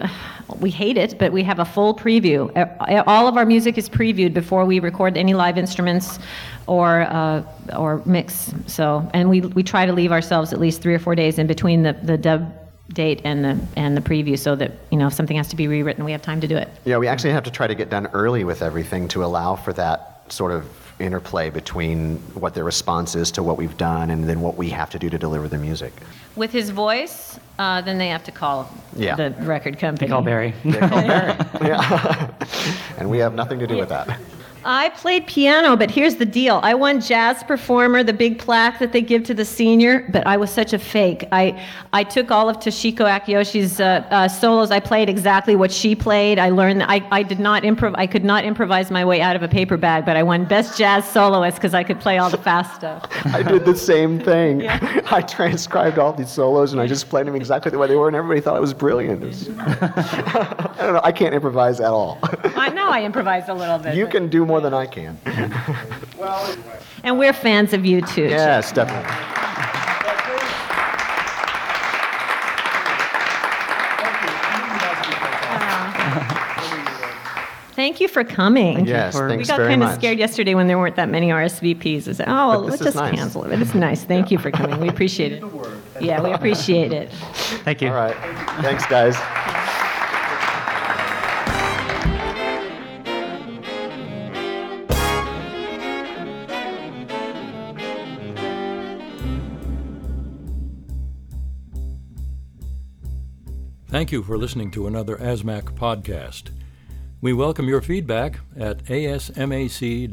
we hate it, but we have a full preview. Uh, All of our music is previewed before we record any live instruments or uh, or mix. So, and we we try to leave ourselves at least three or four days in between the the dub date and the and the preview, so that you know if something has to be rewritten, we have time to do it. Yeah, we actually have to try to get done early with everything to allow for that sort of interplay between what their response is to what we've done and then what we have to do to deliver the music. With his voice, uh, then they have to call Yeah. the record company. They call Barry. Yeah. and we have nothing to do with that. I played piano, but here's the deal. I won jazz performer, the big plaque that they give to the senior, but I was such a fake. I, I took all of Toshiko Akiyoshi's uh, uh, solos. I played exactly what she played. I learned, I, I did not improv, I could not improvise my way out of a paper bag, but I won best jazz soloist because I could play all the fast stuff. I did the same thing. I transcribed all these solos and I just played them exactly the way they were, and everybody thought it was brilliant. It was- I don't know. I can't improvise at all. I know I improvised a little bit. You but- can do more than I can. Well, And we're fans of you too. Yes, definitely. Thank you for coming. Yes, for- We got very kind of much. scared yesterday when there weren't that many RSVPs. I said, oh, well, let's just nice. cancel it. But it's nice. Thank you for coming. We appreciate it. Yeah, we appreciate it. Thank you. All right. Thanks, guys. Thank you for listening to another ASMAC podcast. We welcome your feedback at asmac.org.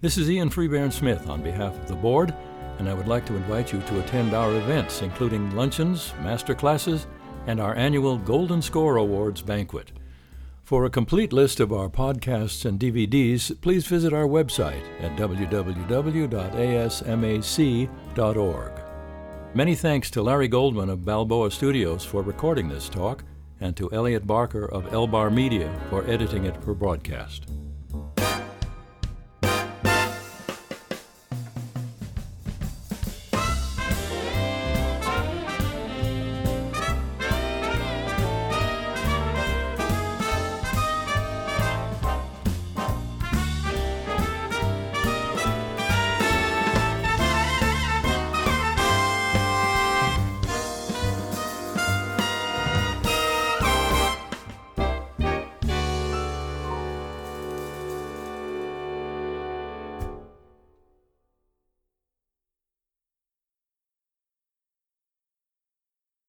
This is Ian Freebairn Smith on behalf of the board, and I would like to invite you to attend our events, including luncheons, master classes, and our annual Golden Score Awards banquet. For a complete list of our podcasts and DVDs, please visit our website at www.asmac.org. Many thanks to Larry Goldman of Balboa Studios for recording this talk, and to Elliot Barker of Elbar Media for editing it for broadcast.